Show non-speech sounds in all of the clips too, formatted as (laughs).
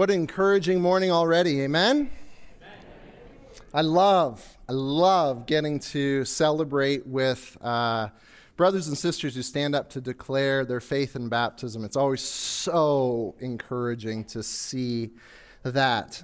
What an encouraging morning already. Amen? I love, I love getting to celebrate with uh, brothers and sisters who stand up to declare their faith in baptism. It's always so encouraging to see that.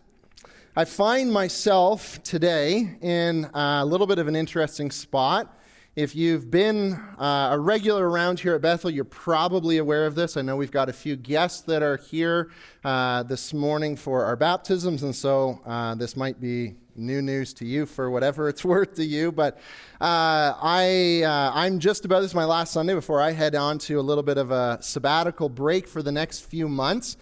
I find myself today in a little bit of an interesting spot. If you've been uh, a regular around here at Bethel, you're probably aware of this. I know we've got a few guests that are here uh, this morning for our baptisms, and so uh, this might be new news to you for whatever it's (laughs) worth to you. But uh, I, uh, I'm just about this is my last Sunday before I head on to a little bit of a sabbatical break for the next few months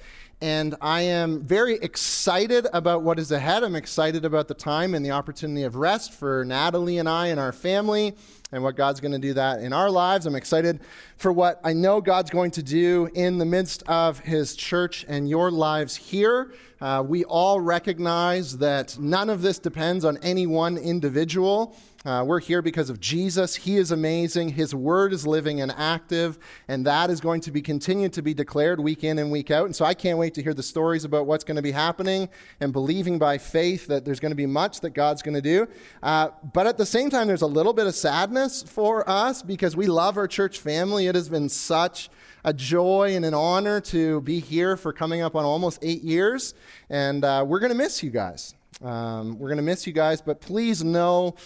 and I am very excited about what is ahead. I'm excited about the time and the opportunity of rest for Natalie and I and our family and what God's going to do that in our lives. I'm excited for what I know God's going to do in the midst of His church and your lives here. Uh, we all recognize that none of this depends on any one individual. Uh, we're here because of Jesus. He is amazing. His word is living and active, and that is going to be continued to be declared week in and week out. And so I can't wait to hear the stories about what's going to be happening and believing by faith that there's going to be much that God's going to do. Uh, but at the same time, there's a little bit of sadness for us because we love our church family. It has been such a joy and an honor to be here for coming up on almost eight years, and uh, we're going to miss you guys. Um, we're going to miss you guys, but please know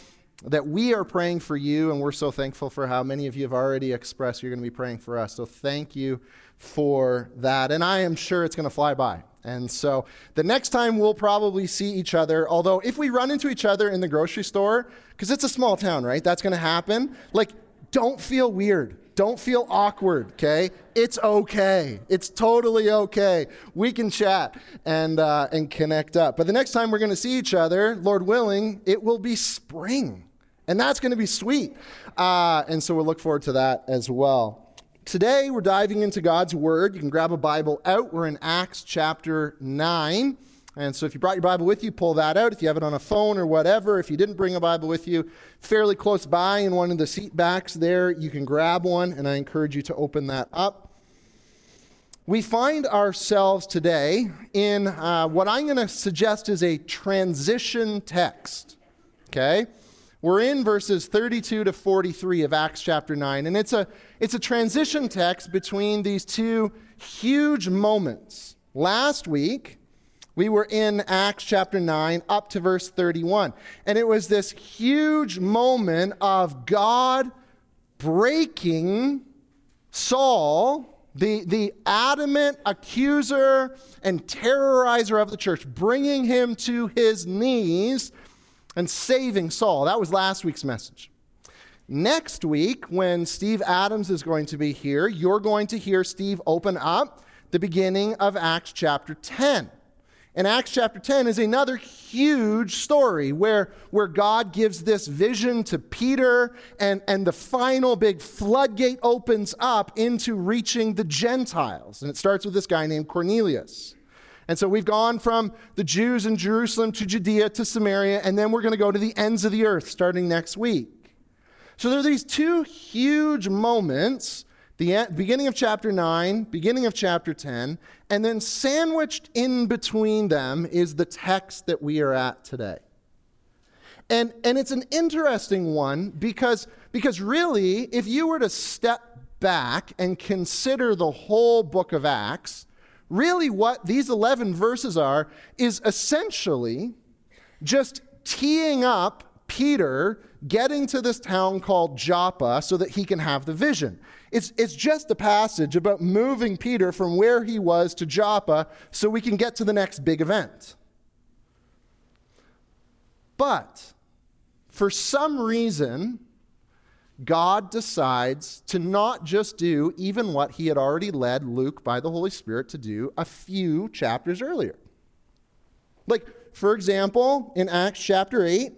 that we are praying for you, and we're so thankful for how many of you have already expressed you're going to be praying for us. So thank you for that. And I am sure it's going to fly by. And so the next time we'll probably see each other, although if we run into each other in the grocery store, because it's a small town, right? That's going to happen. Like, don't feel weird. Don't feel awkward, okay? It's okay. It's totally okay. We can chat and, uh, and connect up. But the next time we're going to see each other, Lord willing, it will be spring. And that's going to be sweet. Uh, and so we'll look forward to that as well. Today, we're diving into God's Word. You can grab a Bible out. We're in Acts chapter 9. And so if you brought your Bible with you, pull that out. If you have it on a phone or whatever, if you didn't bring a Bible with you, fairly close by in one of the seat backs there, you can grab one, and I encourage you to open that up. We find ourselves today in uh, what I'm going to suggest is a transition text. Okay? We're in verses 32 to 43 of Acts chapter 9, and it's a, it's a transition text between these two huge moments. Last week, we were in Acts chapter 9 up to verse 31, and it was this huge moment of God breaking Saul, the, the adamant accuser and terrorizer of the church, bringing him to his knees and saving Saul. That was last week's message. Next week, when Steve Adams is going to be here, you're going to hear Steve open up the beginning of Acts chapter 10. And Acts chapter 10 is another huge story where, where God gives this vision to Peter, and, and the final big floodgate opens up into reaching the Gentiles. And it starts with this guy named Cornelius. And so we've gone from the Jews in Jerusalem to Judea to Samaria, and then we're going to go to the ends of the earth starting next week. So there are these two huge moments the beginning of chapter 9, beginning of chapter 10, and then sandwiched in between them is the text that we are at today. And, and it's an interesting one because, because really, if you were to step back and consider the whole book of Acts, Really, what these 11 verses are is essentially just teeing up Peter getting to this town called Joppa so that he can have the vision. It's, it's just a passage about moving Peter from where he was to Joppa so we can get to the next big event. But for some reason, God decides to not just do even what he had already led Luke by the Holy Spirit to do a few chapters earlier. Like, for example, in Acts chapter 8,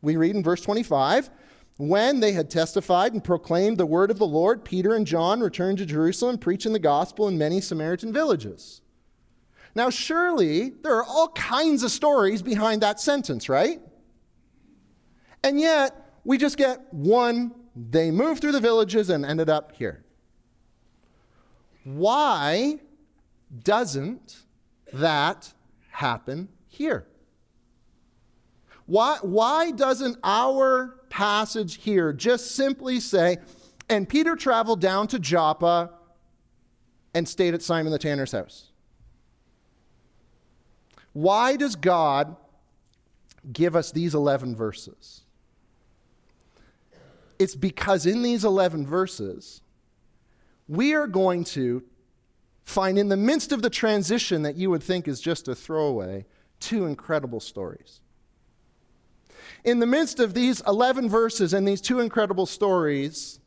we read in verse 25 when they had testified and proclaimed the word of the Lord, Peter and John returned to Jerusalem, preaching the gospel in many Samaritan villages. Now, surely there are all kinds of stories behind that sentence, right? And yet, we just get one. They moved through the villages and ended up here. Why doesn't that happen here? Why, why doesn't our passage here just simply say, and Peter traveled down to Joppa and stayed at Simon the tanner's house? Why does God give us these 11 verses? It's because in these 11 verses, we are going to find in the midst of the transition that you would think is just a throwaway, two incredible stories. In the midst of these 11 verses and these two incredible stories,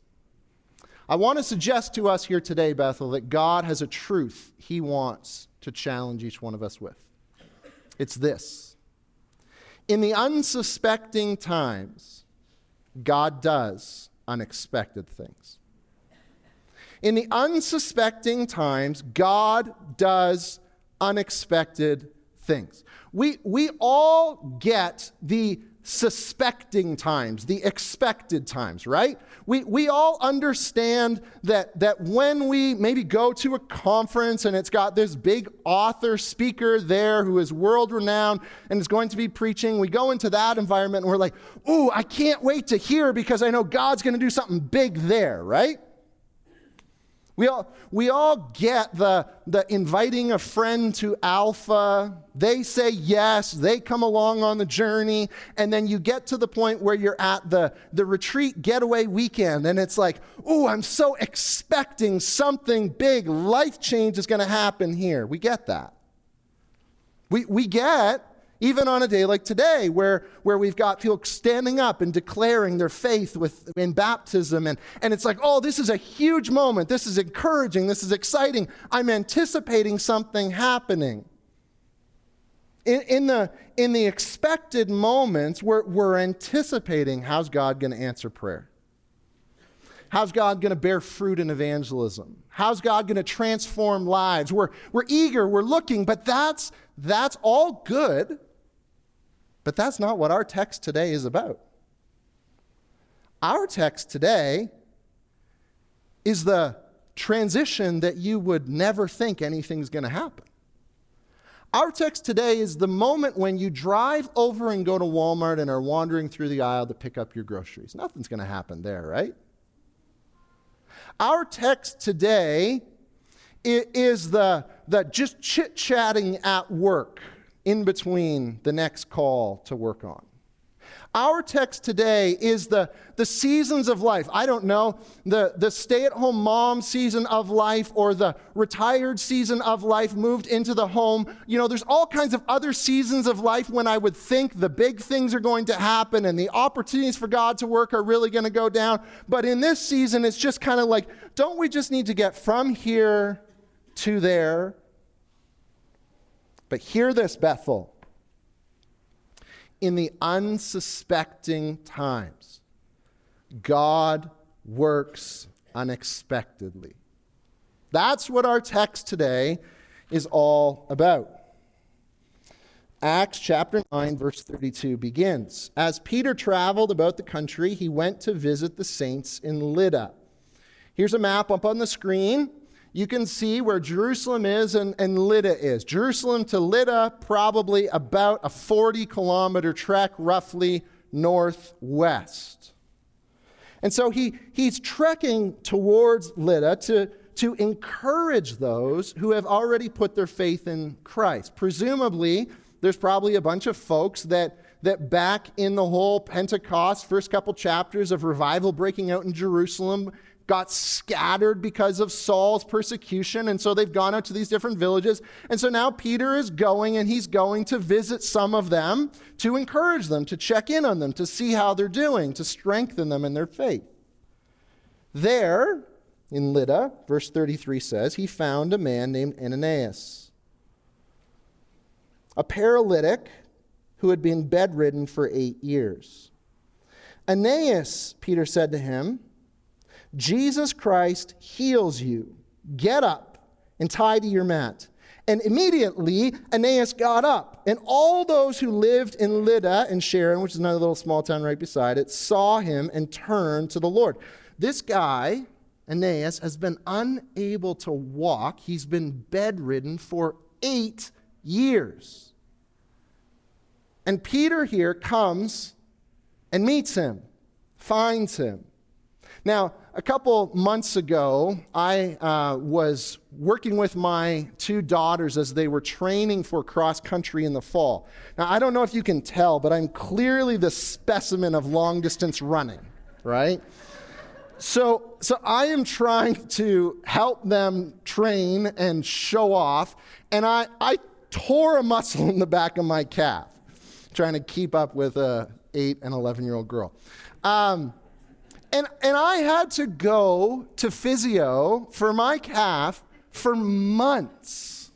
I want to suggest to us here today, Bethel, that God has a truth he wants to challenge each one of us with. It's this In the unsuspecting times, God does unexpected things. In the unsuspecting times, God does unexpected things. We, we all get the suspecting times, the expected times, right? We, we all understand that, that when we maybe go to a conference and it's got this big author speaker there who is world renowned and is going to be preaching, we go into that environment and we're like, ooh, I can't wait to hear because I know God's going to do something big there, right? We all, we all get the, the inviting a friend to Alpha. They say yes, they come along on the journey, and then you get to the point where you're at the, the retreat getaway weekend, and it's like, oh, I'm so expecting something big, life change is going to happen here. We get that. We, we get even on a day like today, where, where we've got people standing up and declaring their faith with, in baptism, and, and it's like, oh, this is a huge moment. This is encouraging. This is exciting. I'm anticipating something happening. In, in, the, in the expected moments, we're, we're anticipating how's God going to answer prayer? How's God going to bear fruit in evangelism? How's God going to transform lives? We're, we're eager, we're looking, but that's, that's all good but that's not what our text today is about. Our text today is the transition that you would never think anything's going to happen. Our text today is the moment when you drive over and go to Walmart and are wandering through the aisle to pick up your groceries. Nothing's going to happen there, right? Our text today is the, the just chit chatting at work in between the next call to work on. Our text today is the, the seasons of life. I don't know, the, the stay at home mom season of life or the retired season of life moved into the home. You know, there's all kinds of other seasons of life when I would think the big things are going to happen and the opportunities for God to work are really going to go down. But in this season, it's just kind of like, don't we just need to get from here to there but hear this, Bethel. In the unsuspecting times, God works unexpectedly. That's what our text today is all about. Acts chapter 9, verse 32 begins. As Peter traveled about the country, he went to visit the saints in Lydda. Here's a map up on the screen you can see where Jerusalem is and, and Lydda is. Jerusalem to Lydda, probably about a 40 kilometer trek, roughly northwest. And so he, he's trekking towards Lydda to, to encourage those who have already put their faith in Christ. Presumably, there's probably a bunch of folks that, that back in the whole Pentecost, first couple chapters of revival breaking out in Jerusalem, got scattered because of Saul's persecution. And so they've gone out to these different villages. And so now Peter is going and he's going to visit some of them to encourage them, to check in on them, to see how they're doing, to strengthen them in their faith. There, in Lydda, verse 33 says, he found a man named Ananias, a paralytic who had been bedridden for eight years. Aeneas, Peter said to him, Jesus Christ heals you. Get up and tie to your mat. And immediately Aeneas got up, and all those who lived in Lydda and Sharon, which is another little small town right beside it, saw him and turned to the Lord. This guy, Aeneas, has been unable to walk. He's been bedridden for eight years. And Peter here comes and meets him, finds him. Now, a couple months ago, I uh, was working with my two daughters as they were training for cross country in the fall. Now, I don't know if you can tell, but I'm clearly the specimen of long distance running, right? So, so I am trying to help them train and show off, and I, I tore a muscle in the back of my calf trying to keep up with a 8 and 11 year old girl. Um, and, and I had to go to physio for my calf for months.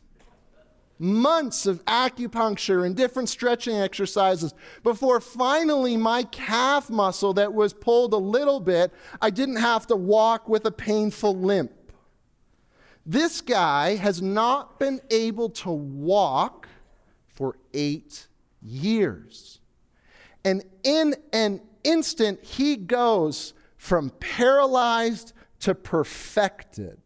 Months of acupuncture and different stretching exercises before finally my calf muscle that was pulled a little bit, I didn't have to walk with a painful limp. This guy has not been able to walk for eight years. And in an instant, he goes from paralyzed to perfected.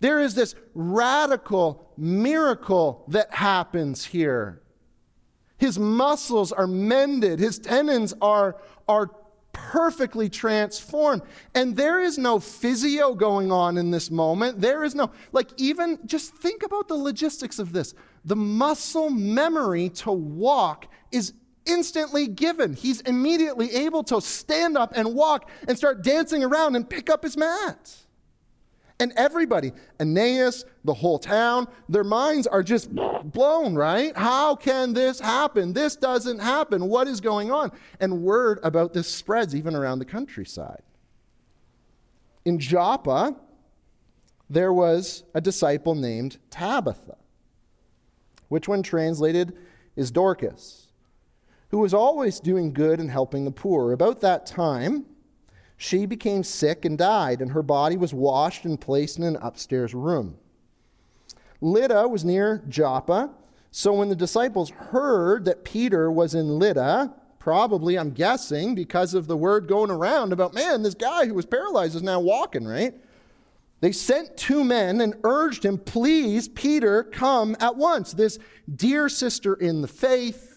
There is this radical miracle that happens here. His muscles are mended, his tendons are, are perfectly transformed. And there is no physio going on in this moment. There is no, like, even just think about the logistics of this. The muscle memory to walk is instantly given. He's immediately able to stand up and walk and start dancing around and pick up his mat. And everybody, Aeneas, the whole town, their minds are just blown, right? How can this happen? This doesn't happen. What is going on? And word about this spreads even around the countryside. In Joppa, there was a disciple named Tabitha, which, when translated, is Dorcas who was always doing good and helping the poor. About that time, she became sick and died, and her body was washed and placed in an upstairs room. Lydda was near Joppa, so when the disciples heard that Peter was in Lydda, probably, I'm guessing, because of the word going around about, man, this guy who was paralyzed is now walking, right? They sent two men and urged him, please, Peter, come at once. This dear sister in the faith,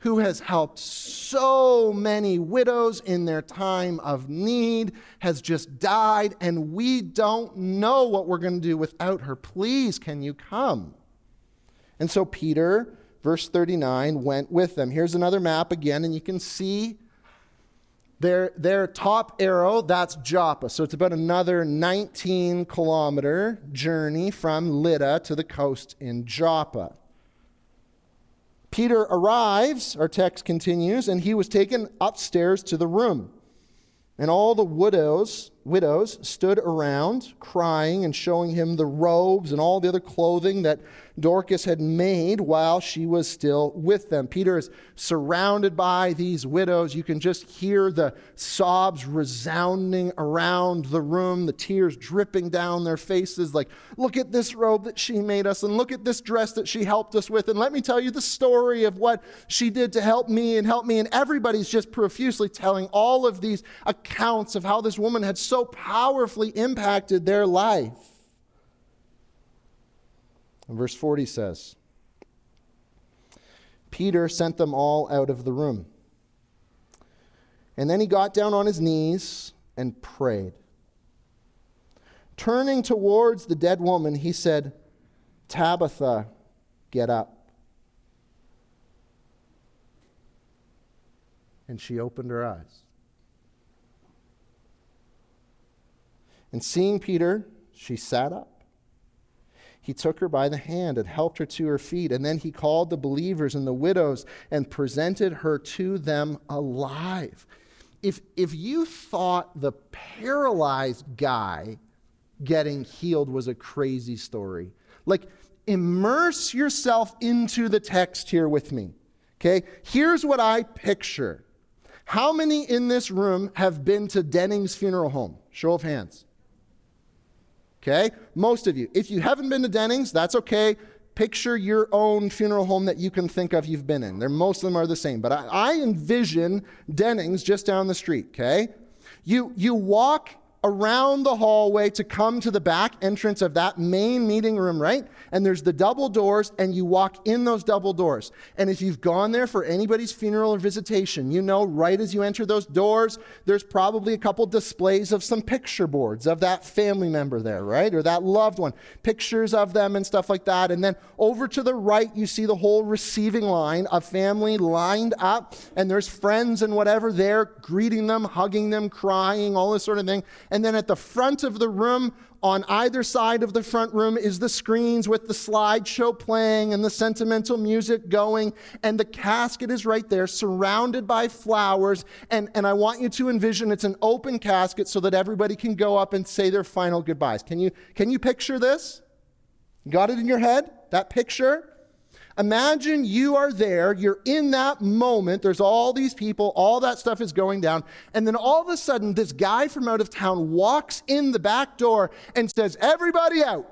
who has helped so many widows in their time of need, has just died, and we don't know what we're going to do without her. Please, can you come? And so Peter, verse 39, went with them. Here's another map again, and you can see their, their top arrow, that's Joppa. So it's about another 19 kilometer journey from Lydda to the coast in Joppa. Peter arrives, our text continues, and he was taken upstairs to the room. And all the widows, widows stood around, crying and showing him the robes and all the other clothing that Dorcas had made while she was still with them. Peter is surrounded by these widows. You can just hear the sobs resounding around the room, the tears dripping down their faces. Like, look at this robe that she made us, and look at this dress that she helped us with. And let me tell you the story of what she did to help me and help me. And everybody's just profusely telling all of these accounts of how this woman had so powerfully impacted their life. And verse 40 says Peter sent them all out of the room. And then he got down on his knees and prayed. Turning towards the dead woman, he said, Tabitha, get up. And she opened her eyes. And seeing Peter, she sat up. He took her by the hand and helped her to her feet. And then he called the believers and the widows and presented her to them alive. If, if you thought the paralyzed guy getting healed was a crazy story, like immerse yourself into the text here with me. Okay? Here's what I picture. How many in this room have been to Denning's funeral home? Show of hands. Okay? Most of you. If you haven't been to Dennings, that's okay. Picture your own funeral home that you can think of you've been in. They're, most of them are the same. But I, I envision Dennings just down the street, okay? You, you walk around the hallway to come to the back entrance of that main meeting room, right? And there's the double doors, and you walk in those double doors. And if you've gone there for anybody's funeral or visitation, you know right as you enter those doors, there's probably a couple displays of some picture boards of that family member there, right? Or that loved one, pictures of them and stuff like that. And then over to the right, you see the whole receiving line of family lined up, and there's friends and whatever there greeting them, hugging them, crying, all this sort of thing. And then at the front of the room, on either side of the front room, is the screens with the slideshow playing and the sentimental music going. And the casket is right there, surrounded by flowers. And, and I want you to envision it's an open casket so that everybody can go up and say their final goodbyes. Can you, can you picture this? Got it in your head? That picture? Imagine you are there, you're in that moment, there's all these people, all that stuff is going down, and then all of a sudden, this guy from out of town walks in the back door and says, Everybody out.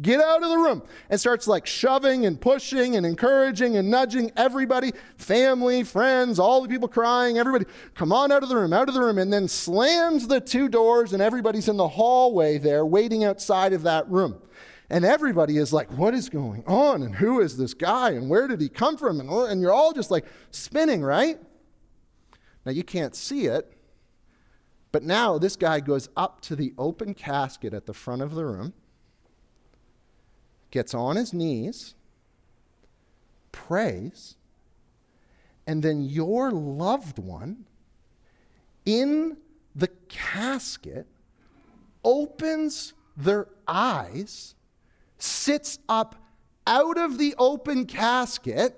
Get out of the room and starts like shoving and pushing and encouraging and nudging everybody, family, friends, all the people crying, everybody, come on out of the room, out of the room, and then slams the two doors, and everybody's in the hallway there waiting outside of that room. And everybody is like, what is going on? And who is this guy? And where did he come from? And, you're all just like spinning, right? Now you can't see it, but now this guy goes up to the open casket at the front of the room, gets on his knees, prays, and then your loved one in the casket opens their eyes sits up out of the open casket,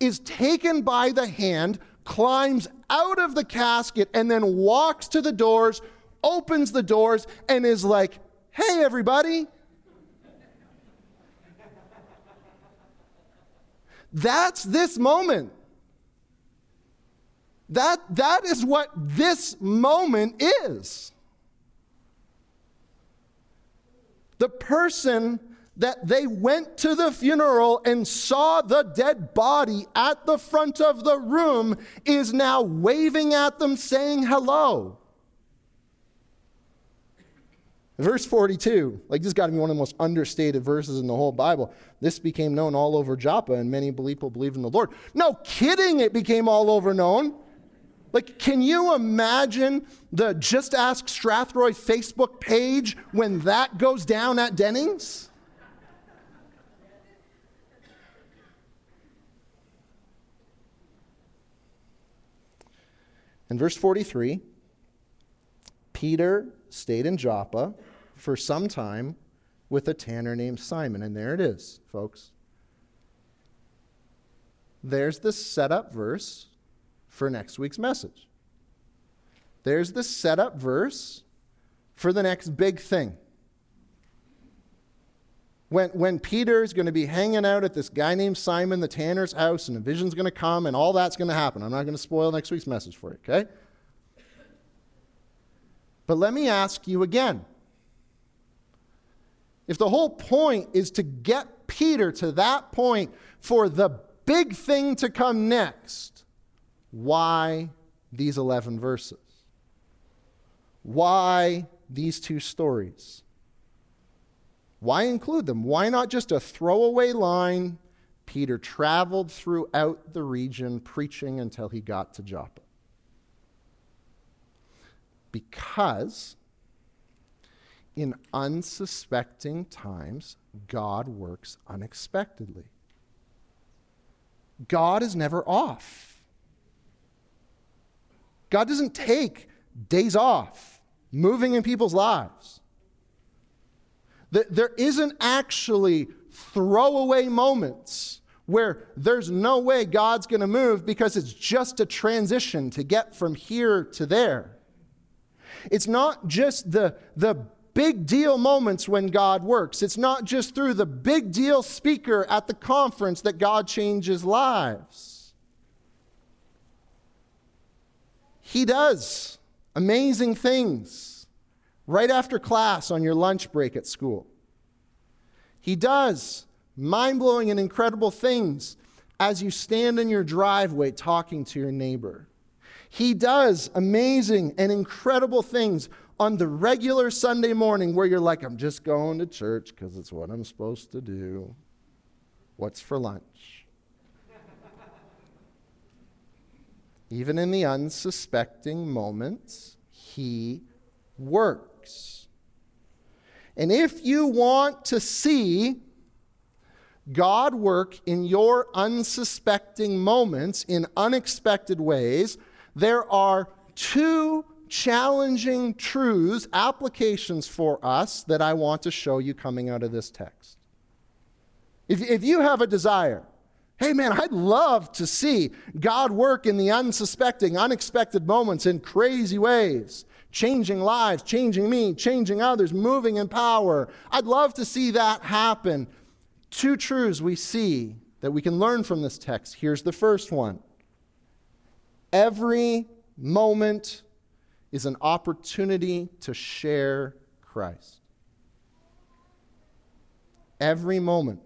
is taken by the hand, climbs out of the casket, and then walks to the doors, opens the doors, and is like, hey, everybody. That's this moment. That, that is what this moment is. The person that they went to the funeral and saw the dead body at the front of the room is now waving at them, saying hello. Verse 42, like this got to be one of the most understated verses in the whole Bible. This became known all over Joppa, and many people believed in the Lord. No kidding, it became all over known. Like, can you imagine the Just Ask Strathroy Facebook page when that goes down at Dennings? In verse 43, Peter stayed in Joppa for some time with a tanner named Simon. And there it is, folks. There's the setup verse for next week's message. There's the setup verse for the next big thing. When, when Peter's going to be hanging out at this guy named Simon the tanner's house, and a vision's going to come, and all that's going to happen. I'm not going to spoil next week's message for you, okay? But let me ask you again. If the whole point is to get Peter to that point for the big thing to come next, why these 11 verses? Why these two stories? Why include them? Why not just a throwaway line? Peter traveled throughout the region preaching until he got to Joppa. Because in unsuspecting times, God works unexpectedly. God is never off. God doesn't take days off moving in people's lives. There isn't actually throwaway moments where there's no way God's going to move because it's just a transition to get from here to there. It's not just the, the big deal moments when God works. It's not just through the big deal speaker at the conference that God changes lives. He does amazing things right after class on your lunch break at school. He does mind blowing and incredible things as you stand in your driveway talking to your neighbor. He does amazing and incredible things on the regular Sunday morning where you're like, I'm just going to church because it's what I'm supposed to do. What's for lunch? Even in the unsuspecting moments, He works. And if you want to see God work in your unsuspecting moments in unexpected ways, there are two challenging truths, applications for us that I want to show you coming out of this text. If, if you have a desire, hey man, I'd love to see God work in the unsuspecting, unexpected moments in crazy ways, changing lives, changing me, changing others, moving in power. I'd love to see that happen two truths we see that we can learn from this text. Here's the first one every moment is an opportunity to share Christ. Every moment,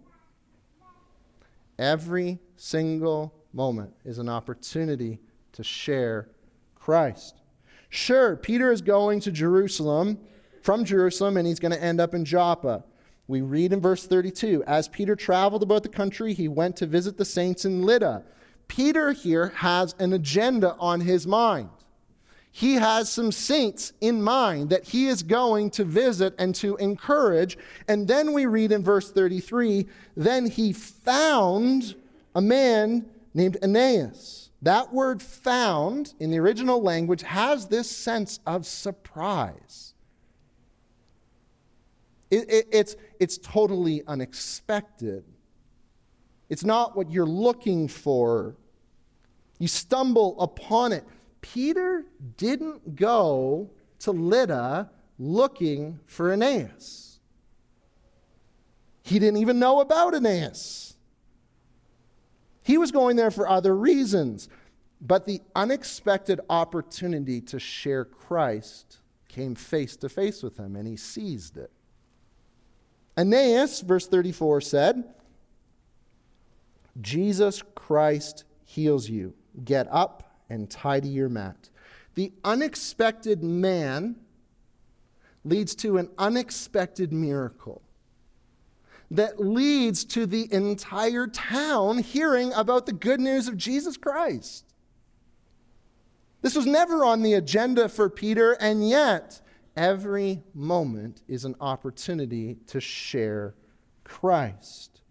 every single moment is an opportunity to share Christ. Sure, Peter is going to Jerusalem, from Jerusalem, and he's going to end up in Joppa. We read in verse 32 As Peter traveled about the country, he went to visit the saints in Lydda. Peter here has an agenda on his mind. He has some saints in mind that he is going to visit and to encourage. And then we read in verse 33 then he found a man named Aeneas. That word found in the original language has this sense of surprise. It, it, it's, it's totally unexpected. It's not what you're looking for. You stumble upon it. Peter didn't go to Lydda looking for Aeneas. He didn't even know about Aeneas. He was going there for other reasons. But the unexpected opportunity to share Christ came face to face with him, and he seized it. Aeneas, verse 34 said, Jesus Christ heals you. Get up and tidy your mat. The unexpected man leads to an unexpected miracle that leads to the entire town hearing about the good news of Jesus Christ. This was never on the agenda for Peter, and yet Every moment is an opportunity to share Christ.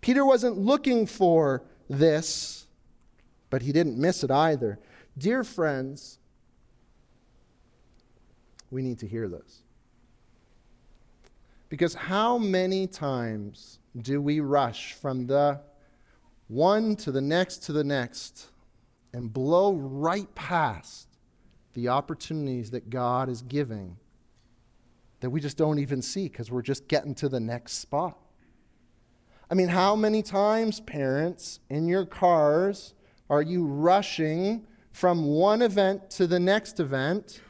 Peter wasn't looking for this, but he didn't miss it either. Dear friends, we need to hear this. Because how many times do we rush from the one to the next to the next and blow right past the opportunities that God is giving that we just don't even see because we're just getting to the next spot. I mean, how many times, parents, in your cars are you rushing from one event to the next event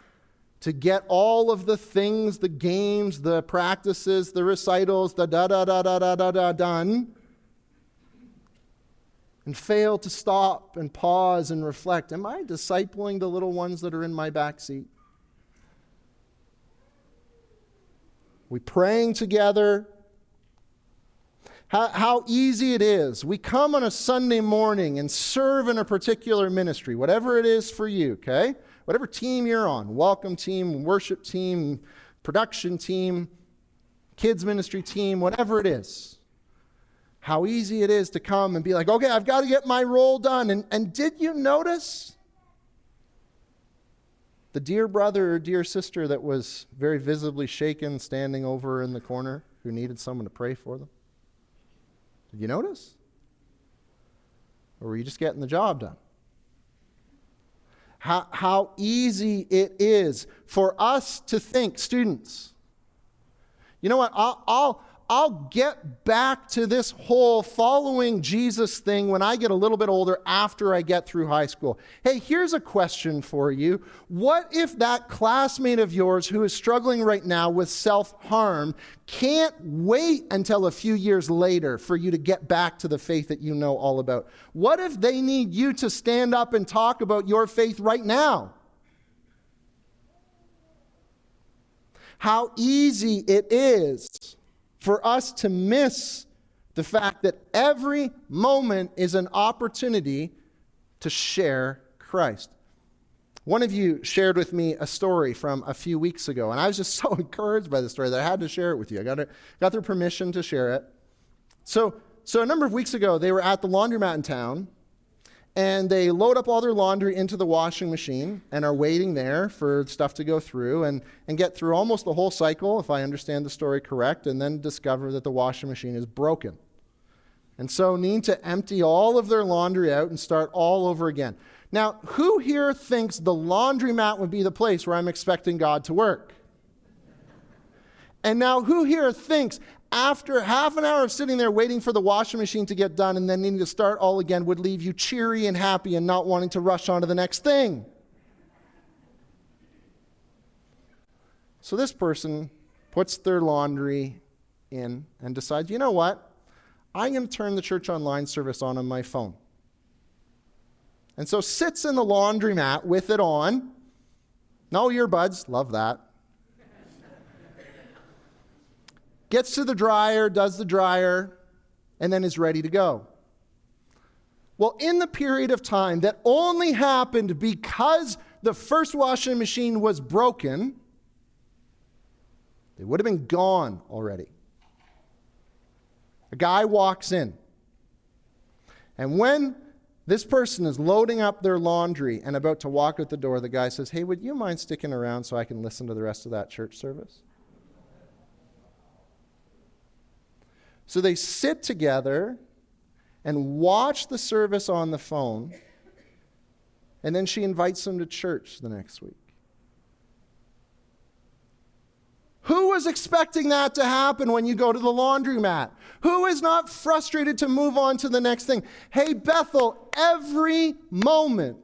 to get all of the things, the games, the practices, the recitals, the da da da da da da da done? and fail to stop and pause and reflect Am I discipling the little ones that are in my back seat? We praying together. How, how easy it is. We come on a Sunday morning and serve in a particular ministry, whatever it is for you, okay? Whatever team you're on welcome team, worship team, production team, kids ministry team, whatever it is how easy it is to come and be like, okay, I've got to get my role done. And, and did you notice the dear brother or dear sister that was very visibly shaken standing over in the corner who needed someone to pray for them? Did you notice? Or were you just getting the job done? How, how easy it is for us to think, students, you know what? I'll, I'll, I'll get back to this whole following Jesus thing when I get a little bit older after I get through high school. Hey, here's a question for you. What if that classmate of yours who is struggling right now with self harm can't wait until a few years later for you to get back to the faith that you know all about? What if they need you to stand up and talk about your faith right now? how easy it is for us to miss the fact that every moment is an opportunity to share Christ. One of you shared with me a story from a few weeks ago, and I was just (laughs) so encouraged by the story that I had to share it with you. I got, it, got their permission to share it. So, so, a number of weeks ago, they were at the laundromat in town, and they load up all their laundry into the washing machine and are waiting there for stuff to go through and, and get through almost the whole cycle, if I understand the story correct, and then discover that the washing machine is broken. And so need to empty all of their laundry out and start all over again. Now, who here thinks the laundromat would be the place where I'm expecting God to work? And now, who here thinks after half an hour of sitting there waiting for the washing machine to get done and then needing to start all again would leave you cheery and happy and not wanting to rush on to the next thing. So this person puts their laundry in and decides, you know what? I'm going to turn the church online service on on my phone. And so sits in the laundromat with it on. No earbuds, love that. Gets to the dryer, does the dryer, and then is ready to go. Well, in the period of time that only happened because the first washing machine was broken, they would have been gone already. A guy walks in. And when this person is loading up their laundry and about to walk out the door, the guy says, Hey, would you mind sticking around so I can listen to the rest of that church service? So they sit together and watch the service on the phone, and then she invites them to church the next week. Who was expecting that to happen when you go to the laundromat? Who is not frustrated to move on to the next thing? Hey, Bethel, every moment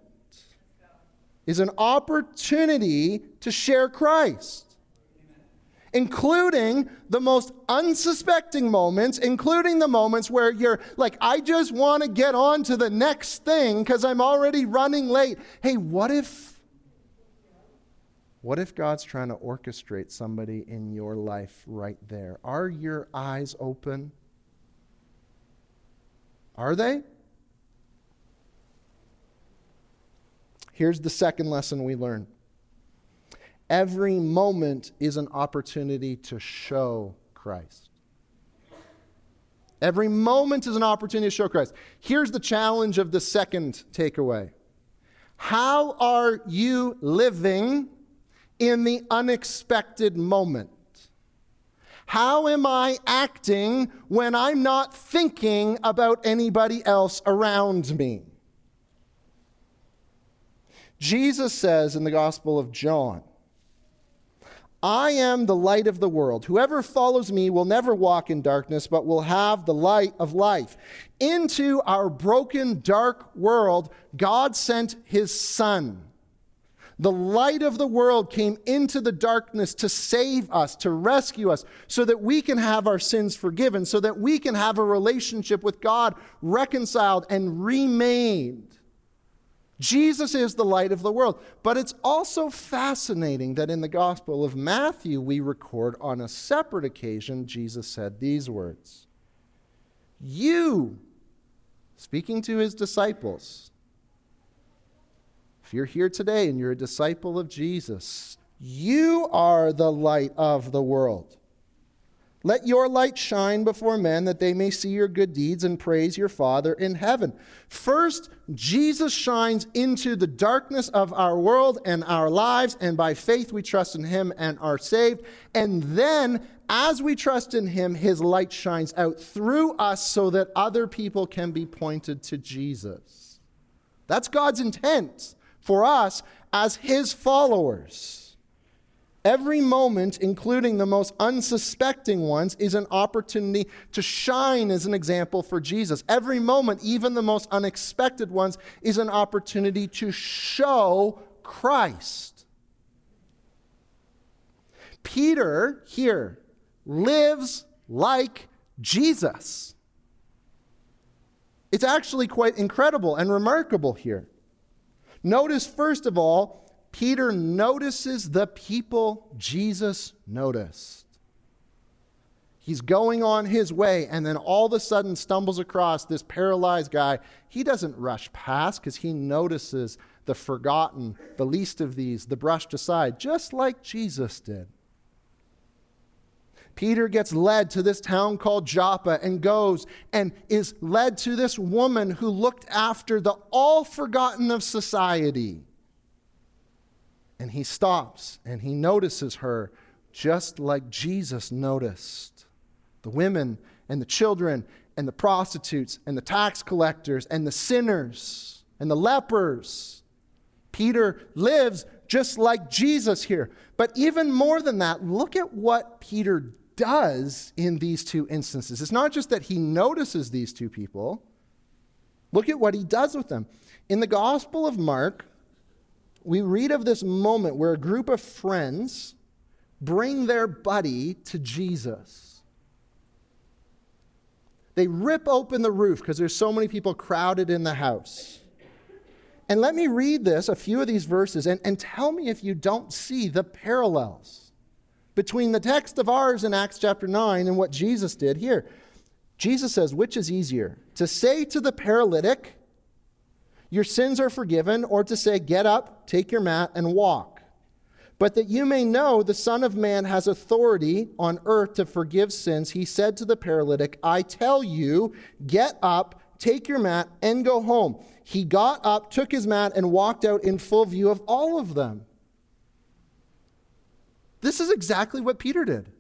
is an opportunity to share Christ including the most unsuspecting moments, including the moments where you're like, I just want to get on to the next thing because I'm already running late. Hey, what if? What if God's trying to orchestrate somebody in your life right there? Are your eyes open? Are they? Here's the second lesson we learn Every moment is an opportunity to show Christ. Every moment is an opportunity to show Christ. Here's the challenge of the second takeaway How are you living in the unexpected moment? How am I acting when I'm not thinking about anybody else around me? Jesus says in the Gospel of John, I am the light of the world. Whoever follows me will never walk in darkness, but will have the light of life. Into our broken, dark world, God sent his Son. The light of the world came into the darkness to save us, to rescue us, so that we can have our sins forgiven, so that we can have a relationship with God reconciled and remade. Jesus is the light of the world. But it's also fascinating that in the Gospel of Matthew, we record on a separate occasion, Jesus said these words You, speaking to his disciples, if you're here today and you're a disciple of Jesus, you are the light of the world. Let your light shine before men that they may see your good deeds and praise your Father in heaven. First, Jesus shines into the darkness of our world and our lives, and by faith we trust in him and are saved. And then, as we trust in him, his light shines out through us so that other people can be pointed to Jesus. That's God's intent for us as his followers. Every moment, including the most unsuspecting ones, is an opportunity to shine as an example for Jesus. Every moment, even the most unexpected ones, is an opportunity to show Christ. Peter here lives like Jesus. It's actually quite incredible and remarkable here. Notice, first of all, Peter notices the people Jesus noticed. He's going on his way and then all of a sudden stumbles across this paralyzed guy. He doesn't rush past because he notices the forgotten, the least of these, the brushed aside, just like Jesus did. Peter gets led to this town called Joppa and goes and is led to this woman who looked after the all forgotten of society. And he stops and he notices her just like Jesus noticed the women and the children and the prostitutes and the tax collectors and the sinners and the lepers. Peter lives just like Jesus here. But even more than that, look at what Peter does in these two instances. It's not just that he notices these two people, look at what he does with them. In the Gospel of Mark, we read of this moment where a group of friends bring their buddy to Jesus. They rip open the roof because there's so many people crowded in the house. And let me read this, a few of these verses, and, and tell me if you don't see the parallels between the text of ours in Acts chapter 9 and what Jesus did here. Jesus says, which is easier? To say to the paralytic, Your sins are forgiven, or to say, Get up, take your mat, and walk. But that you may know the Son of Man has authority on earth to forgive sins, he said to the paralytic, I tell you, get up, take your mat, and go home. He got up, took his mat, and walked out in full view of all of them. This is exactly what Peter did.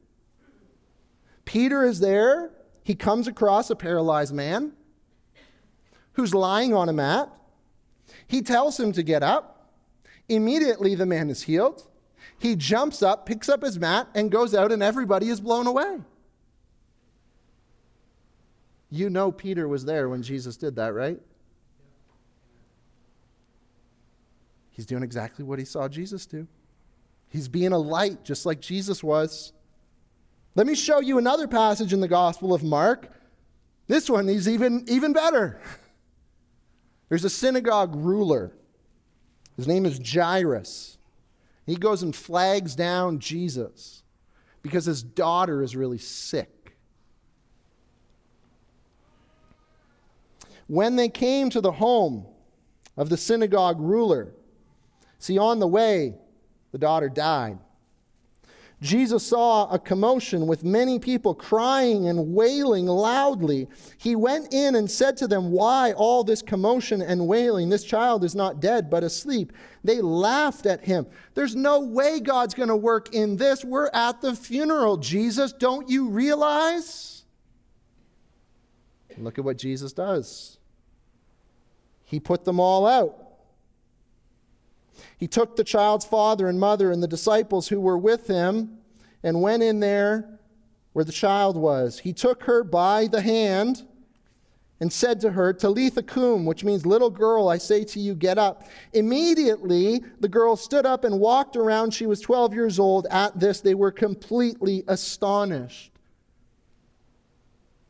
Peter is there. He comes across a paralyzed man who's lying on a mat. He tells him to get up. Immediately, the man is healed. He jumps up, picks up his mat, and goes out, and everybody is blown away. You know, Peter was there when Jesus did that, right? He's doing exactly what he saw Jesus do. He's being a light, just like Jesus was. Let me show you another passage in the Gospel of Mark. This one is even, even better. (laughs) There's a synagogue ruler. His name is Jairus. He goes and flags down Jesus because his daughter is really sick. When they came to the home of the synagogue ruler, see, on the way, the daughter died. Jesus saw a commotion with many people crying and wailing loudly. He went in and said to them, Why all this commotion and wailing? This child is not dead, but asleep. They laughed at him. There's no way God's going to work in this. We're at the funeral, Jesus. Don't you realize? Look at what Jesus does. He put them all out. He took the child's father and mother and the disciples who were with him and went in there where the child was. He took her by the hand and said to her, Talitha cum, which means, little girl, I say to you, get up. Immediately, the girl stood up and walked around. She was 12 years old. At this, they were completely astonished.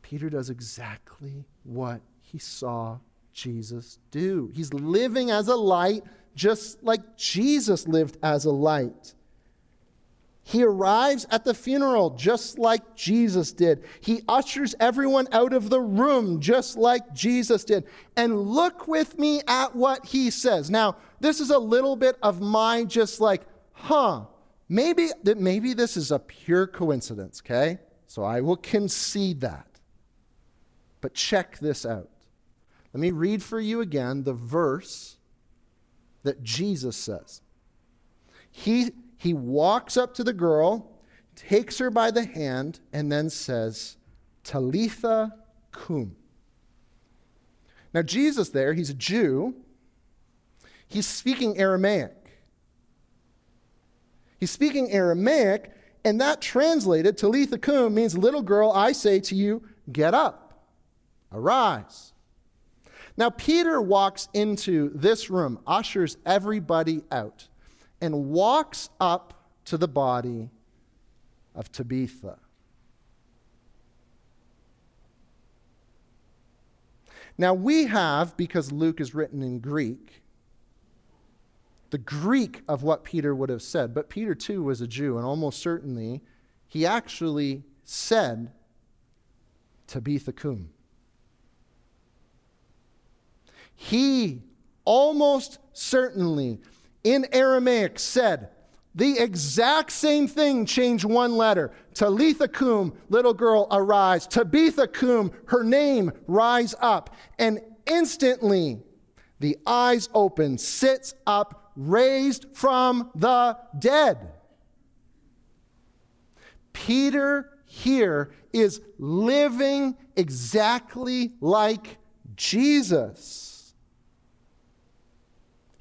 Peter does exactly what he saw Jesus do. He's living as a light just like Jesus lived as a light. He arrives at the funeral just like Jesus did. He ushers everyone out of the room just like Jesus did. And look with me at what he says. Now, this is a little bit of my just like, huh, maybe, maybe this is a pure coincidence, okay? So I will concede that. But check this out. Let me read for you again the verse that Jesus says. He, he walks up to the girl, takes her by the hand, and then says, Talitha cum. Now, Jesus there, he's a Jew. He's speaking Aramaic. He's speaking Aramaic, and that translated, Talitha cum, means, little girl, I say to you, get up, arise. Now, Peter walks into this room, ushers everybody out, and walks up to the body of Tabitha. Now, we have, because Luke is written in Greek, the Greek of what Peter would have said. But Peter, too, was a Jew, and almost certainly he actually said Tabitha cum. He almost certainly in Aramaic said the exact same thing, change one letter. Talitha cum, little girl, arise. Tabitha cum, her name, rise up. And instantly, the eyes open, sits up, raised from the dead. Peter here is living exactly like Jesus.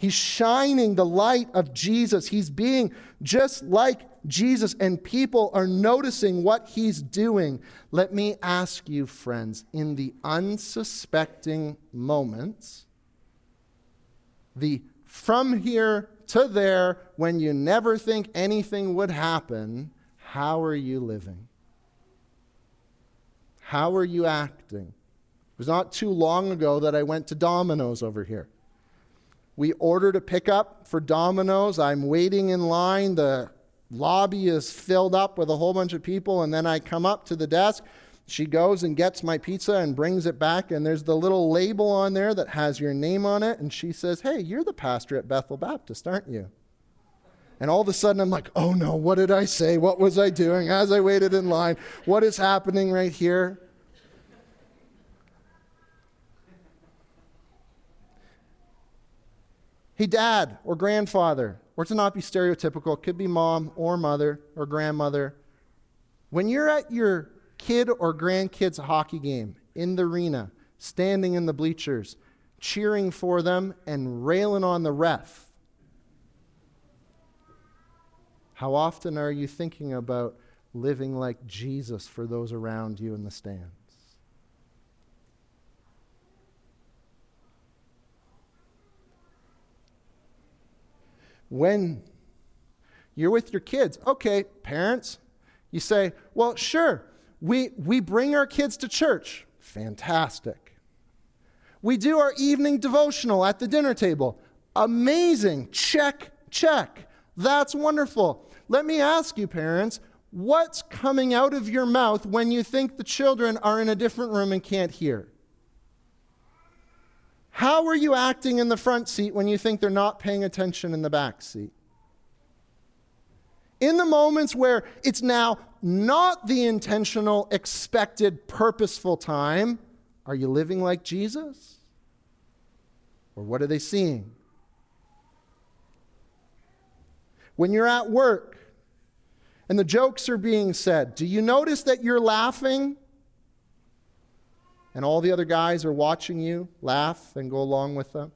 He's shining the light of Jesus. He's being just like Jesus, and people are noticing what he's doing. Let me ask you, friends, in the unsuspecting moments, the from here to there, when you never think anything would happen, how are you living? How are you acting? It was not too long ago that I went to Domino's over here. We ordered a pickup for Domino's. I'm waiting in line. The lobby is filled up with a whole bunch of people. And then I come up to the desk. She goes and gets my pizza and brings it back. And there's the little label on there that has your name on it. And she says, Hey, you're the pastor at Bethel Baptist, aren't you? And all of a sudden, I'm like, oh no, what did I say? What was I doing as I waited in line? What is happening right here? Hey, dad or grandfather, or to not be stereotypical, it could be mom or mother or grandmother. When you're at your kid or grandkid's hockey game in the arena, standing in the bleachers, cheering for them and railing on the ref, how often are you thinking about living like Jesus for those around you in the stand? When you're with your kids, okay, parents, you say, well, sure, we, we bring our kids to church. Fantastic. We do our evening devotional at the dinner table. Amazing. Check, check. That's wonderful. Let me ask you, parents, what's coming out of your mouth when you think the children are in a different room and can't hear? How are you acting in the front seat when you think they're not paying attention in the back seat? In the moments where it's now not the intentional, expected, purposeful time, are you living like Jesus? Or what are they seeing? When you're at work and the jokes are being said, do you notice that you're laughing and all the other guys are watching you laugh and go along with them?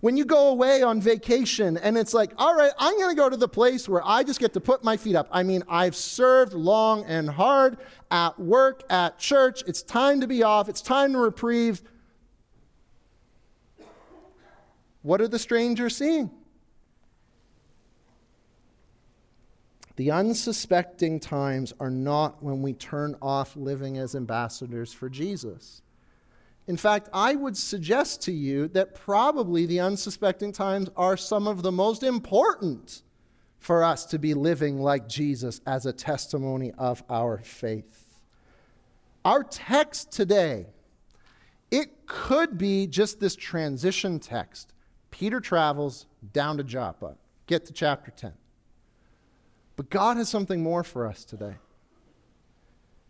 When you go away on vacation and it's like, all right, I'm going to go to the place where I just get to put my feet up. I mean, I've served long and hard at work, at church. It's time to be off. It's time to reprieve. What are the strangers seeing? The unsuspecting times are not when we turn off living as ambassadors for Jesus. In fact, I would suggest to you that probably the unsuspecting times are some of the most important for us to be living like Jesus as a testimony of our faith. Our text today, it could be just this transition text. Peter travels down to Joppa. Get to chapter 10. But God has something more for us today.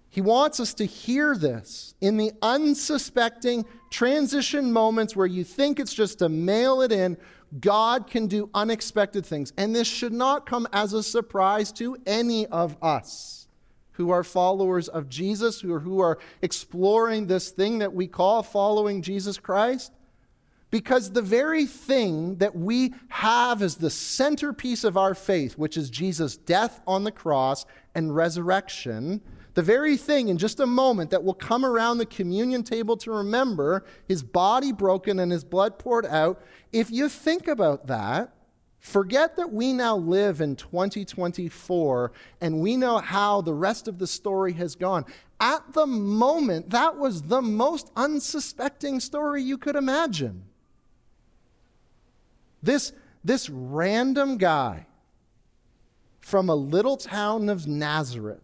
He wants us to hear this in the unsuspecting transition moments where you think it's just to mail it in. God can do unexpected things. And this should not come as a surprise to any of us who are followers of Jesus, who are, who are exploring this thing that we call following Jesus Christ. Because the very thing that we have as the centerpiece of our faith, which is Jesus' death on the cross and resurrection, the very thing in just a moment that will come around the communion table to remember his body broken and his blood poured out, if you think about that, forget that we now live in 2024 and we know how the rest of the story has gone. At the moment, that was the most unsuspecting story you could imagine. This, this random guy from a little town of Nazareth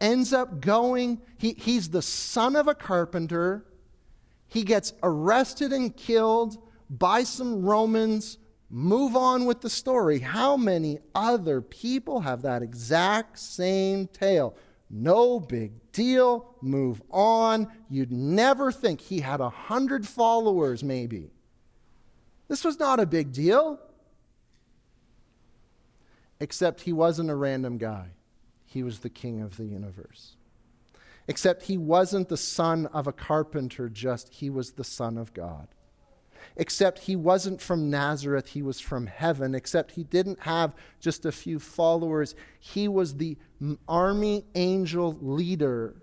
ends up going, he, he's the son of a carpenter. He gets arrested and killed by some Romans. Move on with the story. How many other people have that exact same tale? No big deal. Move on. You'd never think he had a hundred followers, maybe. This was not a big deal. Except he wasn't a random guy, he was the king of the universe. Except he wasn't the son of a carpenter, just, he was the son of God except he wasn't from Nazareth, he was from heaven, except he didn't have just a few followers. He was the army angel leader,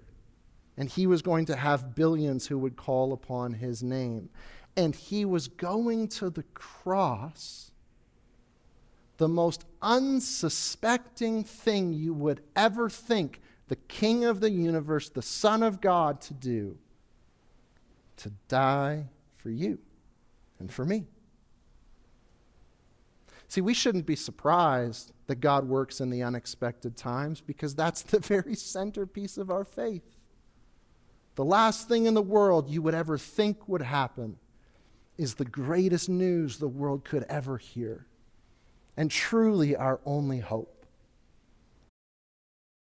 and he was going to have billions who would call upon his name. And he was going to the cross, the most unsuspecting thing you would ever think the King of the universe, the Son of God, to do to die for you and for me. See, we shouldn't be surprised that God works in the unexpected times because that's the (laughs) very centerpiece of our faith. The last thing in the world you would ever think would happen is the greatest news the world could ever hear, and truly our only hope.